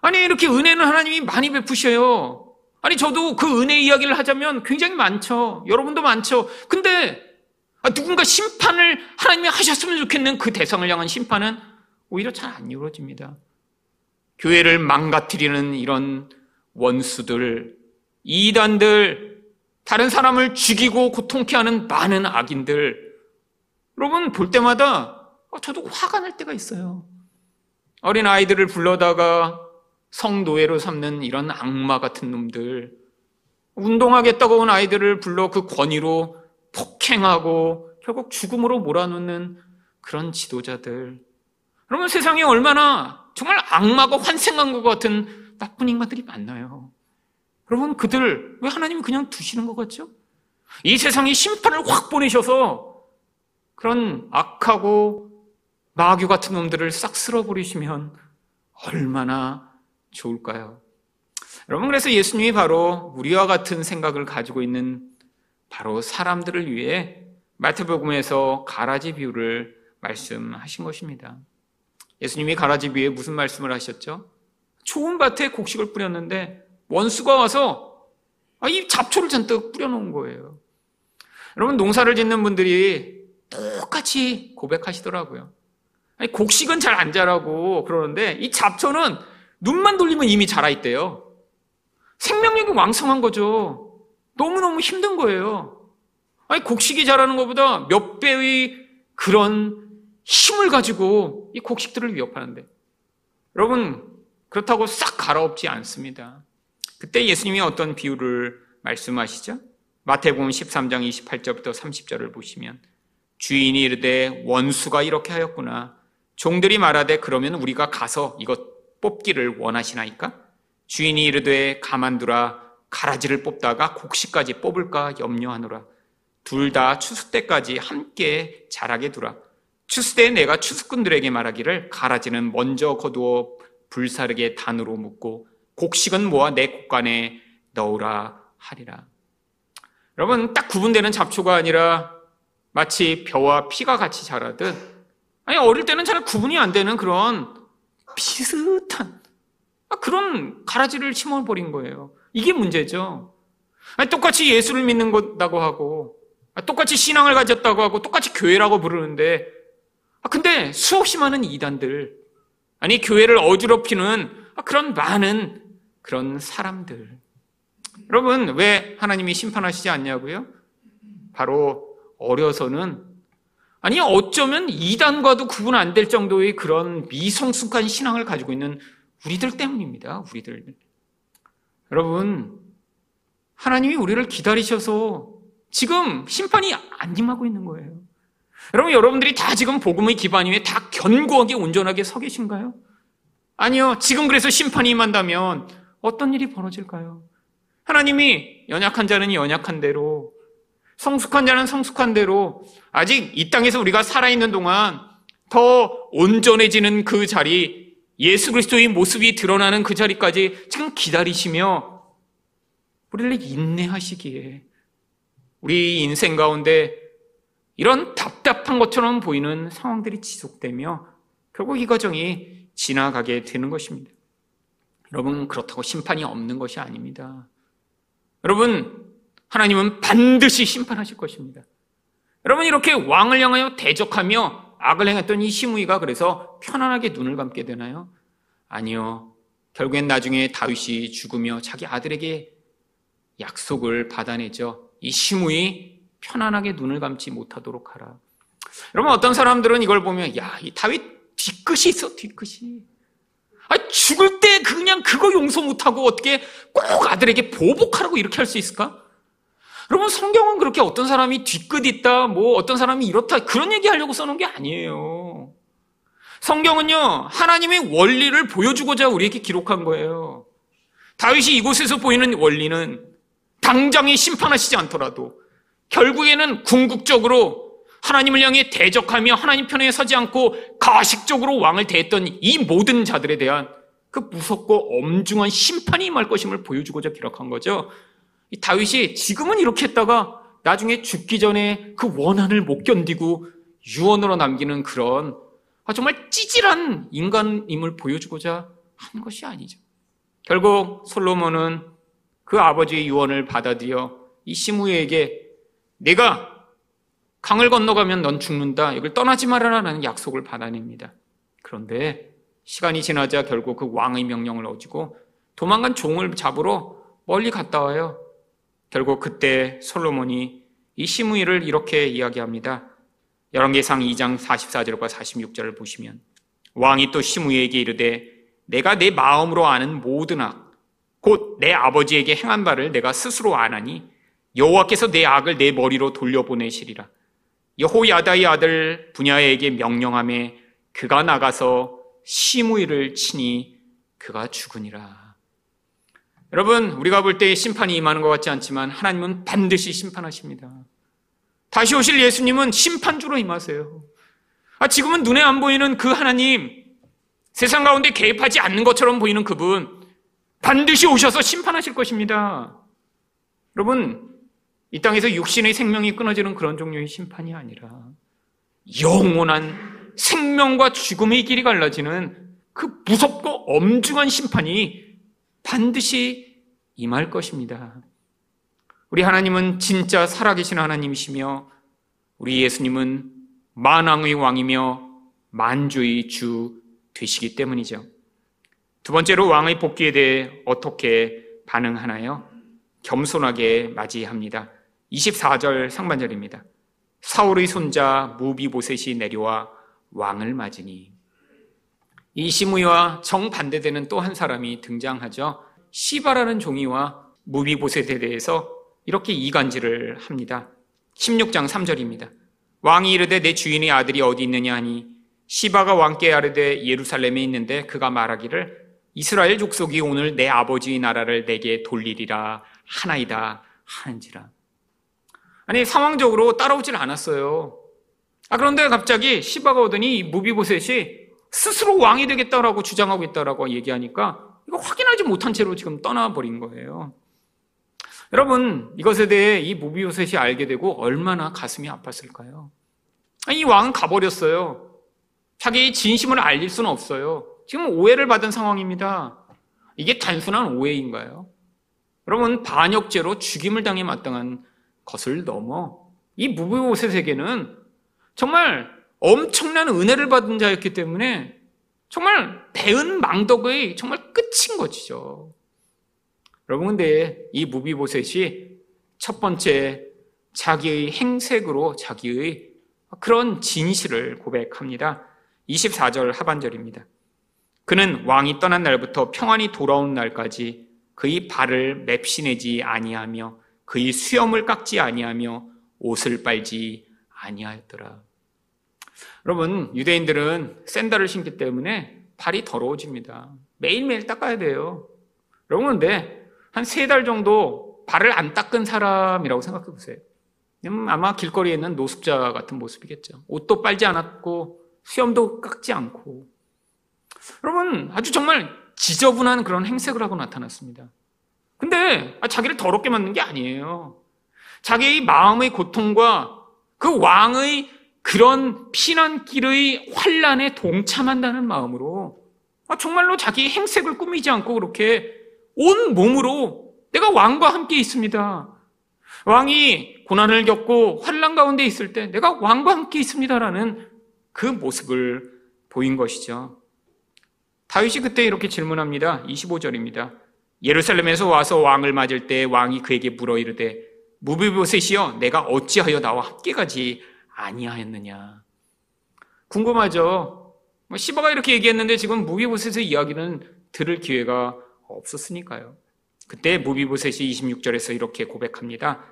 아니, 이렇게 은혜는 하나님이 많이 베푸셔요. 아니, 저도 그 은혜 이야기를 하자면 굉장히 많죠. 여러분도 많죠. 근데 아, 누군가 심판을 하나님이 하셨으면 좋겠는 그 대상을 향한 심판은 오히려 잘 안 이루어집니다. 교회를 망가뜨리는 이런 원수들, 이단들, 다른 사람을 죽이고 고통케 하는 많은 악인들, 여러분 볼 때마다 어, 저도 화가 날 때가 있어요. 어린 아이들을 불러다가 성노예로 삼는 이런 악마 같은 놈들, 운동하겠다고 온 아이들을 불러 그 권위로 폭행하고 결국 죽음으로 몰아넣는 그런 지도자들. 그러면 세상에 얼마나 정말 악마가 환생한 것 같은 나쁜 인간들이 많나요? 여러분, 그들 왜 하나님이 그냥 두시는 것 같죠? 이 세상에 심판을 확 보내셔서 그런 악하고 마귀 같은 놈들을 싹 쓸어버리시면 얼마나 좋을까요? 여러분, 그래서 예수님이 바로 우리와 같은 생각을 가지고 있는 바로 사람들을 위해 마태복음에서 가라지 비유를 말씀하신 것입니다. 예수님이 가라지 비유에 무슨 말씀을 하셨죠? 좋은 밭에 곡식을 뿌렸는데 원수가 와서 아, 이 잡초를 잔뜩 뿌려놓은 거예요. 여러분 농사를 짓는 분들이 똑같이 고백하시더라고요. 곡식은 잘 안 자라고 그러는데 이 잡초는 눈만 돌리면 이미 자라 있대요. 생명력이 왕성한 거죠. 너무너무 힘든 거예요. 아니, 곡식이 자라는 것보다 몇 배의 그런 힘을 가지고 이 곡식들을 위협하는데. 여러분, 그렇다고 싹 갈아엎지 않습니다. 그때 예수님이 어떤 비유를 말씀하시죠? 마태복음 13장 28절부터 30절을 보시면 주인이 이르되 원수가 이렇게 하였구나. 종들이 말하되 그러면 우리가 가서 이것 뽑기를 원하시나이까? 주인이 이르되 가만두라 가라지를 뽑다가 곡식까지 뽑을까 염려하노라. 둘 다 추수 때까지 함께 자라게 두라. 추수 때에 내가 추수꾼들에게 말하기를 가라지는 먼저 거두어 불사르게 단으로 묶고 곡식은 모아 내 곡간에 넣으라 하리라. 여러분, 딱 구분되는 잡초가 아니라 마치 벼와 피가 같이 자라듯, 아니, 어릴 때는 잘 구분이 안 되는 그런 비슷한 아, 그런 가라지를 심어버린 거예요. 이게 문제죠. 아니, 똑같이 예수를 믿는 거다고 하고, 아, 똑같이 신앙을 가졌다고 하고, 똑같이 교회라고 부르는데, 아, 근데 수없이 많은 이단들, 아니, 교회를 어지럽히는 그런 많은 그런 사람들. 여러분, 왜 하나님이 심판하시지 않냐고요? 바로 어려서는 아니 어쩌면 이단과도 구분 안 될 정도의 그런 미성숙한 신앙을 가지고 있는 우리들 때문입니다. 우리들. 여러분, 하나님이 우리를 기다리셔서 지금 심판이 안 임하고 있는 거예요. 여러분, 여러분들이 다 지금 복음의 기반 위에 다 견고하게 온전하게 서 계신가요? 아니요. 지금 그래서 심판이 임한다면 어떤 일이 벌어질까요? 하나님이 연약한 자는 연약한 대로, 성숙한 자는 성숙한 대로, 아직 이 땅에서 우리가 살아있는 동안 더 온전해지는 그 자리, 예수 그리스도의 모습이 드러나는 그 자리까지 지금 기다리시며 우리를 인내하시기에 우리 인생 가운데 이런 답답한 것처럼 보이는 상황들이 지속되며 결국 이 과정이 지나가게 되는 것입니다. 여러분, 그렇다고 심판이 없는 것이 아닙니다. 여러분, 하나님은 반드시 심판하실 것입니다. 여러분, 이렇게 왕을 향하여 대적하며 악을 행했던 이 시므이가 그래서 편안하게 눈을 감게 되나요? 아니요. 결국엔 나중에 다윗이 죽으며 자기 아들에게 약속을 받아내죠. 이 시므이 편안하게 눈을 감지 못하도록 하라. 여러분 어떤 사람들은 이걸 보면 야, 이 다윗 뒤끝이 있어, 뒤끝이. 아, 죽을 때 그냥 그거 용서 못하고 어떻게 꼭 아들에게 보복하라고 이렇게 할 수 있을까? 여러분 성경은 그렇게 어떤 사람이 뒤끝 있다, 뭐 어떤 사람이 이렇다 그런 얘기 하려고 써놓은 게 아니에요. 성경은요 하나님의 원리를 보여주고자 우리에게 기록한 거예요. 다윗이 이곳에서 보이는 원리는 당장에 심판하시지 않더라도 결국에는 궁극적으로 하나님을 향해 대적하며 하나님 편에 서지 않고 가식적으로 왕을 대했던 이 모든 자들에 대한 그 무섭고 엄중한 심판이 임할 것임을 보여주고자 기록한 거죠. 다윗이 지금은 이렇게 했다가 나중에 죽기 전에 그 원한을 못 견디고 유언으로 남기는 그런 아, 정말 찌질한 인간임을 보여주고자 한 것이 아니죠. 결국 솔로몬은 그 아버지의 유언을 받아들여 이 시무에게 내가 강을 건너가면 넌 죽는다. 이걸 떠나지 말아라라는 약속을 받아냅니다. 그런데 시간이 지나자 결국 그 왕의 명령을 어지고 도망간 종을 잡으러 멀리 갔다 와요. 결국 그때 솔로몬이 이 시므이를 이렇게 이야기합니다. 열왕기상 2장 44절과 46절을 보시면 왕이 또 시므이에게 이르되 내가 내 마음으로 아는 모든 악, 곧 내 아버지에게 행한 바를 내가 스스로 아나니 여호와께서 내 악을 내 머리로 돌려보내시리라. 여호야다의 아들 분야에게 명령함에 그가 나가서 시므이를 치니 그가 죽으니라. 여러분, 우리가 볼 때 심판이 임하는 것 같지 않지만 하나님은 반드시 심판하십니다. 다시 오실 예수님은 심판주로 임하세요. 아, 지금은 눈에 안 보이는 그 하나님, 세상 가운데 개입하지 않는 것처럼 보이는 그분, 반드시 오셔서 심판하실 것입니다. 여러분, 이 땅에서 육신의 생명이 끊어지는 그런 종류의 심판이 아니라 영원한 생명과 죽음의 길이 갈라지는 그 무섭고 엄중한 심판이 반드시 임할 것입니다. 우리 하나님은 진짜 살아계신 하나님이시며 우리 예수님은 만왕의 왕이며 만주의 주 되시기 때문이죠. 두 번째로 왕의 복귀에 대해 어떻게 반응하나요? 겸손하게 맞이합니다. 24절 상반절입니다. 사울의 손자 무비보셋이 내려와 왕을 맞으니 이 시므이와 정반대되는 또 한 사람이 등장하죠. 시바라는 종이와 무비보셋에 대해서 이렇게 이간질을 합니다. 16장 3절입니다. 왕이 이르되 내 주인의 아들이 어디 있느냐 하니 시바가 왕께 아르되 예루살렘에 있는데 그가 말하기를 이스라엘 족속이 오늘 내 아버지의 나라를 내게 돌리리라 하나이다 하는지라. 아니 상황적으로 따라오질 않았어요. 아 그런데 갑자기 시바가 오더니 무비보셋이 스스로 왕이 되겠다라고 주장하고 있다라고 얘기하니까 이거 확인하지 못한 채로 지금 떠나버린 거예요. 여러분, 이것에 대해 이 무비오셋이 알게 되고 얼마나 가슴이 아팠을까요? 이 왕은 가버렸어요. 자기의 진심을 알릴 수는 없어요. 지금 오해를 받은 상황입니다. 이게 단순한 오해인가요? 여러분, 반역죄로 죽임을 당해 마땅한 것을 넘어 이 무비오셋에게는 정말 엄청난 은혜를 받은 자였기 때문에 정말 배은 망덕의 정말 끝인 것이죠. 여러분, 근데 이 무비보셋이 첫 번째 자기의 행색으로 자기의 그런 진실을 고백합니다. 24절 하반절입니다. 그는 왕이 떠난 날부터 평안히 돌아온 날까지 그의 발을 맵시내지 아니하며 그의 수염을 깎지 아니하며 옷을 빨지 아니하였더라. 여러분, 유대인들은 샌들을 신기 때문에 발이 더러워집니다. 매일매일 닦아야 돼요. 여러분, 근데 한 세 달 정도 발을 안 닦은 사람이라고 생각해 보세요. 아마 길거리에 있는 노숙자 같은 모습이겠죠. 옷도 빨지 않았고, 수염도 깎지 않고. 여러분, 아주 정말 지저분한 그런 행색을 하고 나타났습니다. 근데 자기를 더럽게 만든 게 아니에요. 자기의 마음의 고통과 그 왕의 그런 피난길의 환란에 동참한다는 마음으로 아, 정말로 자기 행색을 꾸미지 않고 그렇게 온 몸으로 내가 왕과 함께 있습니다. 왕이 고난을 겪고 환란 가운데 있을 때 내가 왕과 함께 있습니다라는 그 모습을 보인 것이죠. 다윗이 그때 이렇게 질문합니다. 25절입니다. 예루살렘에서 와서 왕을 맞을 때 왕이 그에게 물어 이르되 무비보셋이여 내가 어찌하여 나와 함께 가지 아니하였느냐. 궁금하죠? 뭐 시바가 이렇게 얘기했는데 지금 무비보셋의 이야기는 들을 기회가 없었으니까요. 그때 무비보셋이 26절에서 이렇게 고백합니다.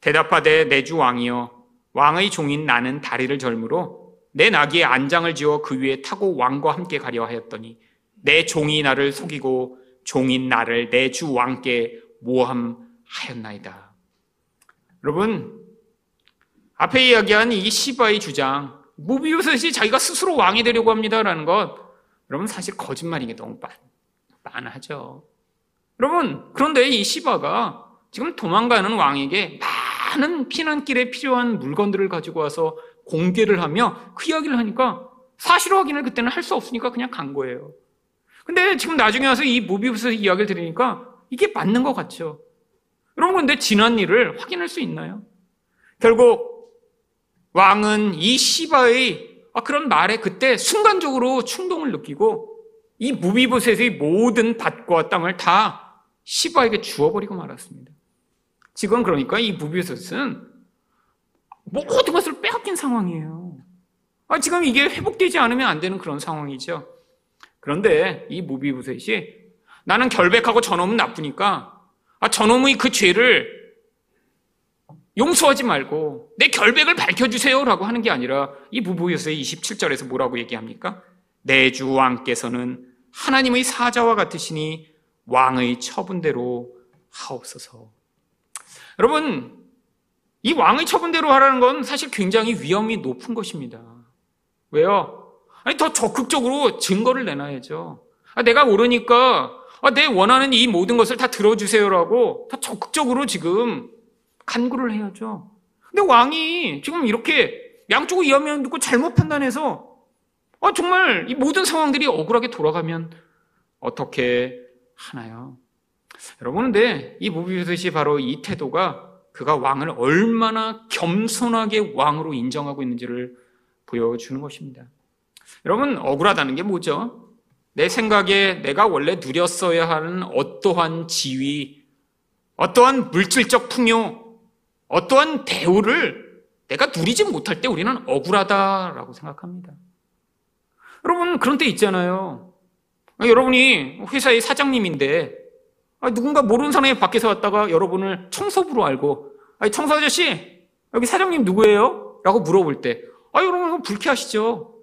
대답하되 내 주 왕이여 왕의 종인 나는 다리를 절므로 내 나귀에 안장을 지어 그 위에 타고 왕과 함께 가려 하였더니 내 종이 나를 속이고 종인 나를 내 주 왕께 모함하였나이다. 여러분 앞에 이야기한 이 시바의 주장, 무비우셋이 자기가 스스로 왕이 되려고 합니다라는 것, 여러분 사실 거짓말인 게 너무 빤하죠. 여러분, 그런데 이 시바가 지금 도망가는 왕에게 많은 피난길에 필요한 물건들을 가지고 와서 공개를 하며 그 이야기를 하니까 사실 확인을 그때는 할 수 없으니까 그냥 간 거예요. 근데 지금 나중에 와서 이 무비우스의 이야기를 들으니까 이게 맞는 것 같죠. 여러분, 근데 지난 일을 확인할 수 있나요? 결국 왕은 이 시바의 아, 그런 말에 그때 순간적으로 충동을 느끼고 이 무비보셋의 모든 밭과 땅을 다 시바에게 주어버리고 말았습니다. 지금 그러니까 이 무비보셋은 모든 것을 빼앗긴 상황이에요. 아, 지금 이게 회복되지 않으면 안 되는 그런 상황이죠. 그런데 이 무비보셋이 나는 결백하고 저놈은 나쁘니까 아, 저놈의 그 죄를 용서하지 말고 내 결백을 밝혀주세요라고 하는 게 아니라 이 부부요서의 27절에서 뭐라고 얘기합니까? 내 주 왕께서는 하나님의 사자와 같으시니 왕의 처분대로 하옵소서. 여러분, 이 왕의 처분대로 하라는 건 사실 굉장히 위험이 높은 것입니다. 왜요? 아니, 더 적극적으로 증거를 내놔야죠. 아, 내가 모르니까 아, 내 원하는 이 모든 것을 다 들어주세요라고 더 적극적으로 지금 간구를 해야죠. 근데 왕이 지금 이렇게 양쪽을 이해하면 듣고 잘못 판단해서 아, 정말 이 모든 상황들이 억울하게 돌아가면 어떻게 하나요? 여러분, 근데 이 무비듯이 바로 이 태도가 그가 왕을 얼마나 겸손하게 왕으로 인정하고 있는지를 보여주는 것입니다. 여러분, 억울하다는 게 뭐죠? 내 생각에 내가 원래 누렸어야 하는 어떠한 지위, 어떠한 물질적 풍요, 어떠한 대우를 내가 누리지 못할 때 우리는 억울하다라고 생각합니다. 여러분, 그런 때 있잖아요. 여러분이 회사의 사장님인데, 누군가 모르는 사람이 밖에서 왔다가 여러분을 청소부로 알고, 청소 아저씨, 여기 사장님 누구예요? 라고 물어볼 때, 아, 여러분, 불쾌하시죠?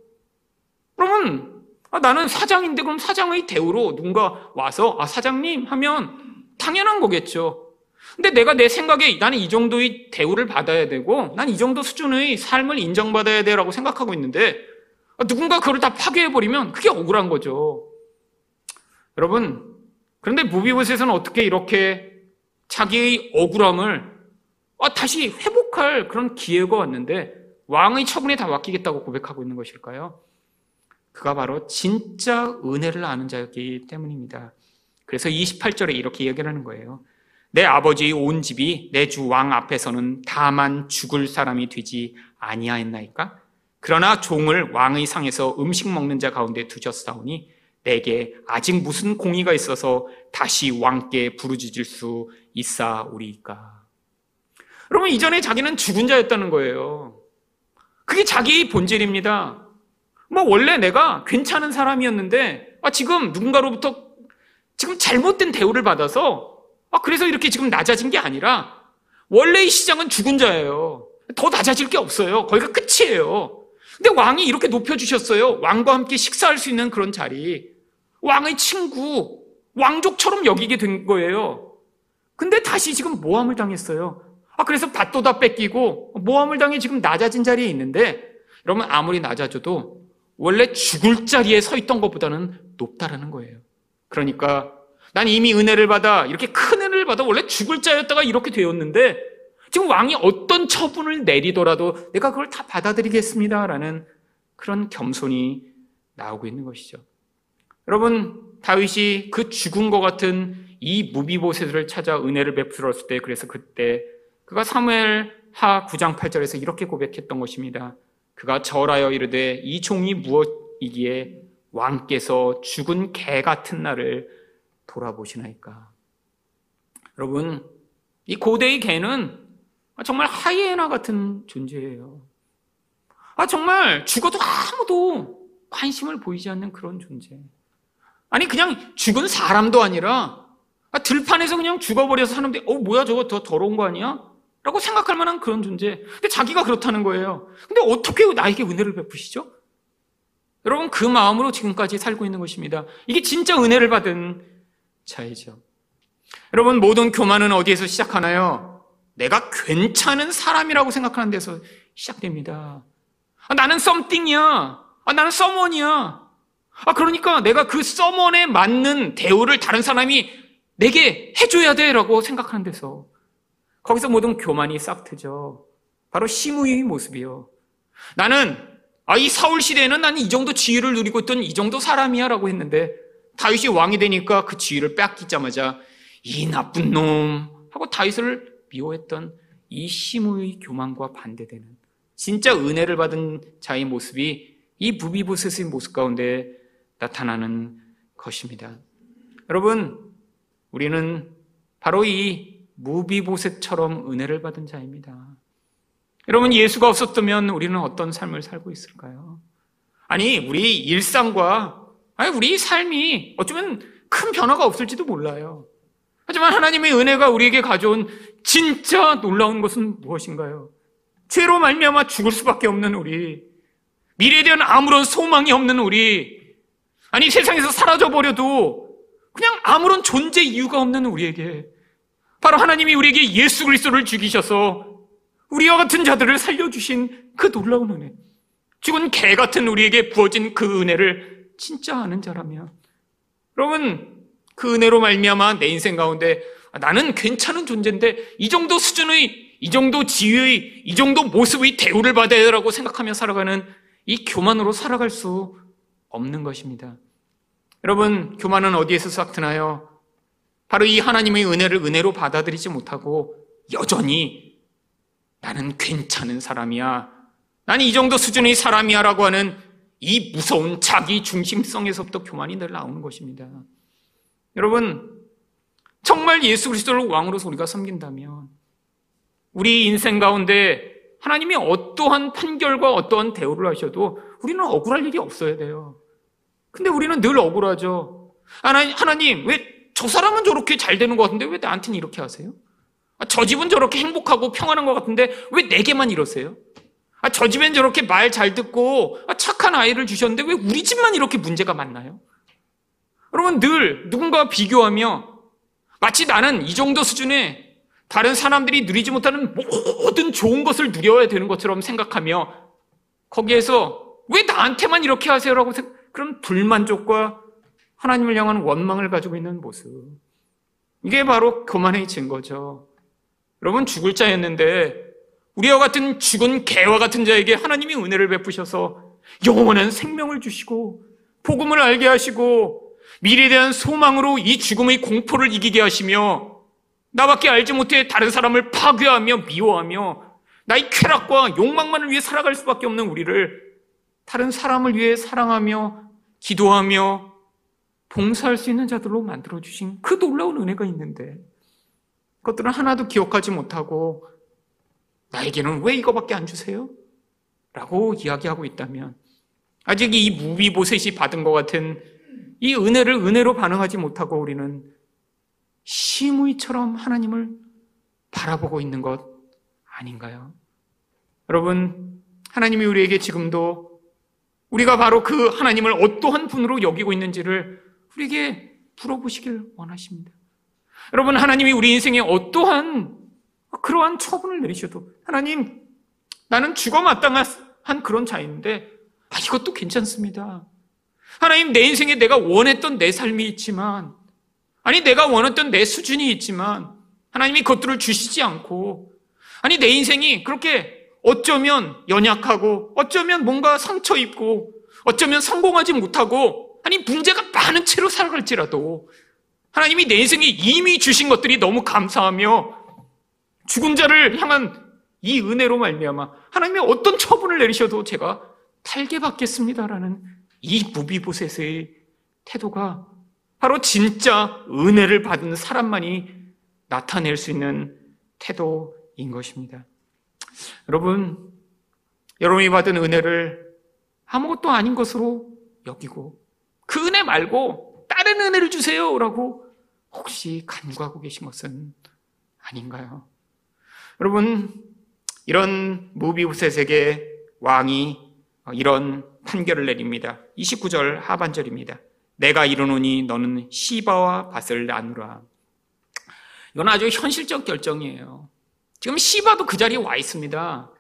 그러면, 아, 나는 사장인데, 그럼 사장의 대우로 누군가 와서, 아, 사장님 하면 당연한 거겠죠. 근데 내가 내 생각에 나는 이 정도의 대우를 받아야 되고 난 이 정도 수준의 삶을 인정받아야 돼라고 생각하고 있는데 누군가 그걸 다 파괴해버리면 그게 억울한 거죠. 여러분, 그런데 무비보셋은 어떻게 이렇게 자기의 억울함을 아, 다시 회복할 그런 기회가 왔는데 왕의 처분에 다 맡기겠다고 고백하고 있는 것일까요? 그가 바로 진짜 은혜를 아는 자였기 때문입니다. 그래서 28절에 이렇게 얘기를 하는 거예요. 내 아버지의 온 집이 내 주 왕 앞에서는 다만 죽을 사람이 되지 아니하였나이까? 그러나 종을 왕의 상에서 음식 먹는 자 가운데 두셨사오니 내게 아직 무슨 공의가 있어서 다시 왕께 부르짖을 수 있사오리이까? 여러분 이전에 자기는 죽은 자였다는 거예요. 그게 자기의 본질입니다. 뭐 원래 내가 괜찮은 사람이었는데 아 지금 누군가로부터 지금 잘못된 대우를 받아서 아 그래서 이렇게 지금 낮아진 게 아니라 원래의 시장은 죽은 자예요. 더 낮아질 게 없어요. 거기가 끝이에요. 근데 왕이 이렇게 높여주셨어요. 왕과 함께 식사할 수 있는 그런 자리. 왕의 친구, 왕족처럼 여기게 된 거예요. 근데 다시 지금 모함을 당했어요. 아, 그래서 밭도 다 뺏기고 모함을 당해 지금 낮아진 자리에 있는데 여러분 아무리 낮아져도 원래 죽을 자리에 서 있던 것보다는 높다라는 거예요. 그러니까 난 이미 은혜를 받아 이렇게 큰 은혜를 받아 원래 죽을 자였다가 이렇게 되었는데 지금 왕이 어떤 처분을 내리더라도 내가 그걸 다 받아들이겠습니다라는 그런 겸손이 나오고 있는 것이죠. 여러분 다윗이 그 죽은 것 같은 이 무비보셋을 찾아 은혜를 베풀었을 때 그래서 그때 그가 사무엘 하 9장 8절에서 이렇게 고백했던 것입니다. 그가 절하여 이르되 이 종이 무엇이기에 왕께서 죽은 개 같은 나를 돌아보시나이까. 여러분, 이 고대의 개는 정말 하이에나 같은 존재예요. 아, 정말 죽어도 아무도 관심을 보이지 않는 그런 존재. 아니, 그냥 죽은 사람도 아니라, 아, 들판에서 그냥 죽어버려서 사는데, 어, 뭐야, 저거 더 더러운 거 아니야? 라고 생각할 만한 그런 존재. 근데 자기가 그렇다는 거예요. 근데 어떻게 나에게 은혜를 베푸시죠? 여러분, 그 마음으로 지금까지 살고 있는 것입니다. 이게 진짜 은혜를 받은 자이죠. 여러분, 모든 교만은 어디에서 시작하나요? 내가 괜찮은 사람이라고 생각하는 데서 시작됩니다. 아, 나는 썸띵이야. 아, 나는 서먼이야. 아, 그러니까 내가 그 서먼에 맞는 대우를 다른 사람이 내게 해줘야 돼. 라고 생각하는 데서. 거기서 모든 교만이 싹 트죠. 바로 시무의 모습이요. 나는 아, 이 사울 시대에는 나는 이 정도 지위를 누리고 있던 이 정도 사람이야 라고 했는데 다윗이 왕이 되니까 그 지위를 뺏기자마자 이 나쁜 놈 하고 다윗을 미워했던 이 시무의 교만과 반대되는 진짜 은혜를 받은 자의 모습이 이 무비보셋의 모습 가운데 나타나는 것입니다. 여러분, 우리는 바로 이 무비보셋처럼 은혜를 받은 자입니다. 여러분, 예수가 없었다면 우리는 어떤 삶을 살고 있을까요? 아니, 우리 일상과, 아니, 우리 삶이 어쩌면 큰 변화가 없을지도 몰라요. 하지만 하나님의 은혜가 우리에게 가져온 진짜 놀라운 것은 무엇인가요? 죄로 말미암아 죽을 수밖에 없는 우리, 미래에 대한 아무런 소망이 없는 우리, 아니 세상에서 사라져 버려도 그냥 아무런 존재 이유가 없는 우리에게 바로 하나님이 우리에게 예수 그리스도를 죽이셔서 우리와 같은 자들을 살려주신 그 놀라운 은혜. 죽은 개 같은 우리에게 부어진 그 은혜를 진짜 아는 자라면 여러분 그 은혜로 말미암아 내 인생 가운데 나는 괜찮은 존재인데 이 정도 수준의 이 정도 지위의 이 정도 모습의 대우를 받아야 라고 생각하며 살아가는 이 교만으로 살아갈 수 없는 것입니다. 여러분 교만은 어디에서 싹트나요? 바로 이 하나님의 은혜를 은혜로 받아들이지 못하고 여전히 나는 괜찮은 사람이야. 나는 이 정도 수준의 사람이야 라고 하는 이 무서운 자기 중심성에서부터 교만이 늘 나오는 것입니다. 여러분, 정말 예수 그리스도를 왕으로서 우리가 섬긴다면 우리 인생 가운데 하나님이 어떠한 판결과 어떠한 대우를 하셔도 우리는 억울할 일이 없어야 돼요. 근데 우리는 늘 억울하죠. 하나님, 하나님, 왜 저 사람은 저렇게 잘 되는 것 같은데 왜 나한테는 이렇게 하세요? 아, 저 집은 저렇게 행복하고 평안한 것 같은데 왜 내게만 이러세요? 아, 저 집엔 저렇게 말 잘 듣고 아, 착한 아이를 주셨는데 왜 우리 집만 이렇게 문제가 많나요? 여러분 늘 누군가와 비교하며 마치 나는 이 정도 수준의 다른 사람들이 누리지 못하는 모든 좋은 것을 누려야 되는 것처럼 생각하며 거기에서 왜 나한테만 이렇게 하세요라고 그런 불만족과 하나님을 향한 원망을 가지고 있는 모습. 이게 바로 교만의 증거죠. 여러분 죽을 자였는데 우리와 같은 죽은 개와 같은 자에게 하나님이 은혜를 베푸셔서 영원한 생명을 주시고 복음을 알게 하시고 미래에 대한 소망으로 이 죽음의 공포를 이기게 하시며 나밖에 알지 못해 다른 사람을 파괴하며 미워하며 나의 쾌락과 욕망만을 위해 살아갈 수밖에 없는 우리를 다른 사람을 위해 사랑하며 기도하며 봉사할 수 있는 자들로 만들어 주신 그 놀라운 은혜가 있는데 그것들은 하나도 기억하지 못하고 나에게는 왜 이거밖에 안 주세요? 라고 이야기하고 있다면 아직 이 무비보셋이 받은 것 같은 이 은혜를 은혜로 반응하지 못하고 우리는 시무이처럼 하나님을 바라보고 있는 것 아닌가요? 여러분, 하나님이 우리에게 지금도 우리가 바로 그 하나님을 어떠한 분으로 여기고 있는지를 우리에게 물어보시길 원하십니다. 여러분, 하나님이 우리 인생에 어떠한 그러한 처분을 내리셔도 하나님, 나는 죽어 마땅한 그런 자인데 아, 이것도 괜찮습니다. 하나님, 내 인생에 내가 원했던 내 삶이 있지만 아니, 내가 원했던 내 수준이 있지만 하나님이 그것들을 주시지 않고 아니, 내 인생이 그렇게 어쩌면 연약하고 어쩌면 뭔가 상처 입고 어쩌면 성공하지 못하고 아니, 문제가 많은 채로 살아갈지라도 하나님이 내 인생에 이미 주신 것들이 너무 감사하며 죽은 자를 향한 이 은혜로 말미암아 하나님이 어떤 처분을 내리셔도 제가 탈게 받겠습니다라는 이 무비보셋의 태도가 바로 진짜 은혜를 받은 사람만이 나타낼 수 있는 태도인 것입니다. 여러분, 여러분이 받은 은혜를 아무것도 아닌 것으로 여기고 그 은혜 말고 다른 은혜를 주세요라고 혹시 간구하고 계신 것은 아닌가요? 여러분, 이런 무비우셋에게 왕이 이런 판결을 내립니다. 29절 하반절입니다. 내가 이르노니 너는 시바와 밭을 나누라. 이건 아주 현실적 결정이에요. 지금 시바도 그 자리에 와 있습니다.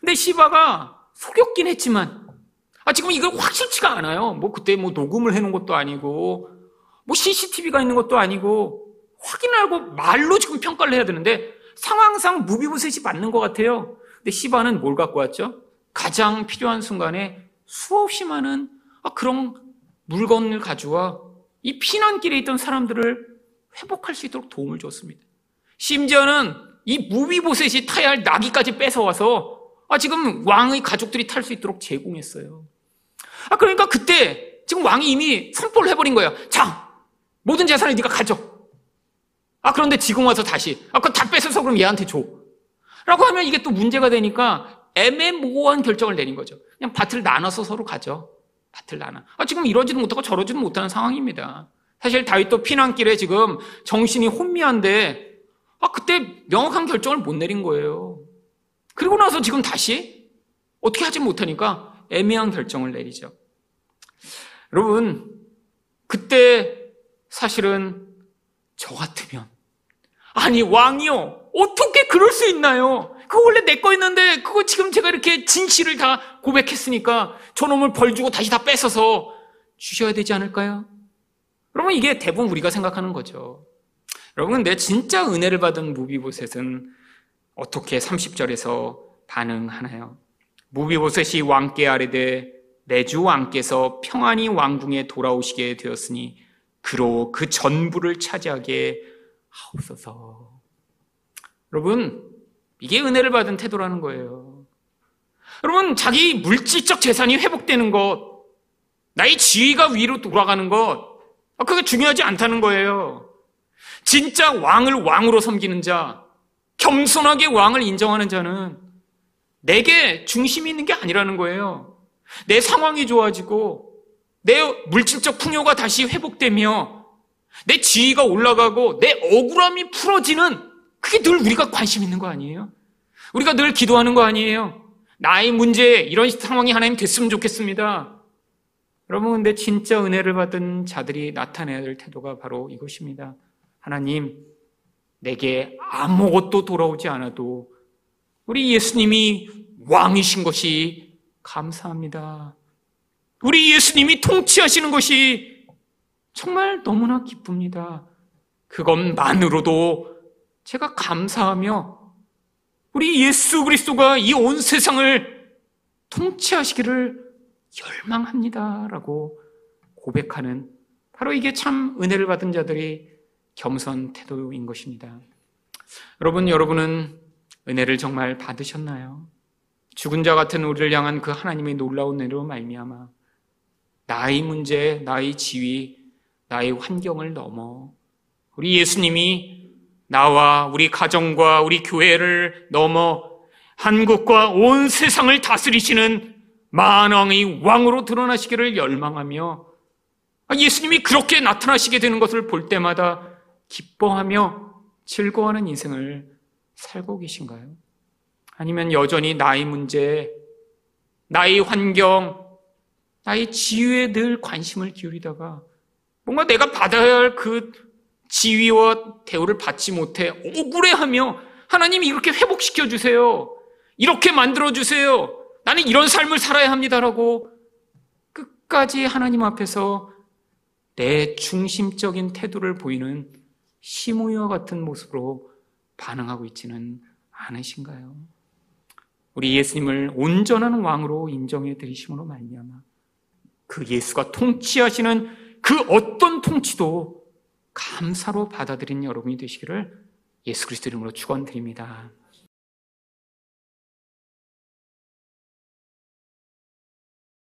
근데 시바가 속였긴 했지만, 아, 지금 이거 확실치가 않아요. 뭐 그때 뭐 녹음을 해놓은 것도 아니고, 뭐 CCTV가 있는 것도 아니고, 확인하고 말로 지금 평가를 해야 되는데, 상황상 무비부셋이 맞는 것 같아요. 근데 시바는 뭘 갖고 왔죠? 가장 필요한 순간에 수없이 많은 아, 그런 물건을 가져와 이 피난길에 있던 사람들을 회복할 수 있도록 도움을 줬습니다. 심지어는 이 무비보셋이 타야 할 나귀까지 뺏어와서 아, 지금 왕의 가족들이 탈 수 있도록 제공했어요. 아, 그러니까 그때 지금 왕이 이미 선포를 해버린 거예요. 자, 모든 재산을 네가 가져. 아, 그런데 지금 와서 다시, 아, 그거 다 뺏어서 그럼 얘한테 줘. 라고 하면 이게 또 문제가 되니까 애매모호한 결정을 내린 거죠. 그냥 밭을 나눠서 서로 가죠. 밭을 나눠. 아, 지금 이러지도 못하고 저러지도 못하는 상황입니다. 사실 다윗도 피난길에 지금 정신이 혼미한데, 아, 그때 명확한 결정을 못 내린 거예요. 그리고 나서 지금 다시 어떻게 하지 못하니까 애매한 결정을 내리죠. 여러분, 그때 사실은 저 같으면, 아니, 왕이요. 어떻게 그럴 수 있나요? 그거 원래 내 거였는데 그거 지금 제가 이렇게 진실을 다 고백했으니까 저놈을 벌 주고 다시 다 뺏어서 주셔야 되지 않을까요? 여러분 이게 대부분 우리가 생각하는 거죠. 여러분 내 진짜 은혜를 받은 무비보셋은 어떻게 30절에서 반응하나요? 무비보셋이 왕께 아뢰되 내주 왕께서 평안히 왕궁에 돌아오시게 되었으니 그로 그 전부를 차지하게 하옵소서. 여러분 이게 은혜를 받은 태도라는 거예요. 여러분, 자기 물질적 재산이 회복되는 것, 나의 지위가 위로 돌아가는 것, 아, 그게 중요하지 않다는 거예요. 진짜 왕을 왕으로 섬기는 자, 겸손하게 왕을 인정하는 자는 내게 중심이 있는 게 아니라는 거예요. 내 상황이 좋아지고, 내 물질적 풍요가 다시 회복되며, 내 지위가 올라가고, 내 억울함이 풀어지는 그게 늘 우리가 관심 있는 거 아니에요? 우리가 늘 기도하는 거 아니에요? 나의 문제, 이런 상황이 하나님 됐으면 좋겠습니다. 여러분, 근데 진짜 은혜를 받은 자들이 나타내야 될 태도가 바로 이것입니다. 하나님, 내게 아무것도 돌아오지 않아도 우리 예수님이 왕이신 것이 감사합니다. 우리 예수님이 통치하시는 것이 정말 너무나 기쁩니다. 그것만으로도 제가 감사하며 우리 예수 그리스도가 이 온 세상을 통치하시기를 열망합니다라고 고백하는 바로 이게 참 은혜를 받은 자들이 겸손 태도인 것입니다. 여러분, 여러분은 은혜를 정말 받으셨나요? 죽은 자 같은 우리를 향한 그 하나님의 놀라운 은혜로 말미암아 나의 문제, 나의 지위, 나의 환경을 넘어 우리 예수님이 나와 우리 가정과 우리 교회를 넘어 한국과 온 세상을 다스리시는 만왕의 왕으로 드러나시기를 열망하며 예수님이 그렇게 나타나시게 되는 것을 볼 때마다 기뻐하며 즐거워하는 인생을 살고 계신가요? 아니면 여전히 나의 문제, 나의 환경, 나의 지위에 늘 관심을 기울이다가 뭔가 내가 받아야 할 그 지위와 대우를 받지 못해 억울해하며 하나님이 이렇게 회복시켜 주세요. 이렇게 만들어 주세요. 나는 이런 삶을 살아야 합니다라고 끝까지 하나님 앞에서 내 중심적인 태도를 보이는 시무와 같은 모습으로 반응하고 있지는 않으신가요? 우리 예수님을 온전한 왕으로 인정해 드리심으로 말미암아 그 예수가 통치하시는 그 어떤 통치도 감사로 받아들인 여러분이 되시기를 예수 그리스도 이름으로 축원드립니다.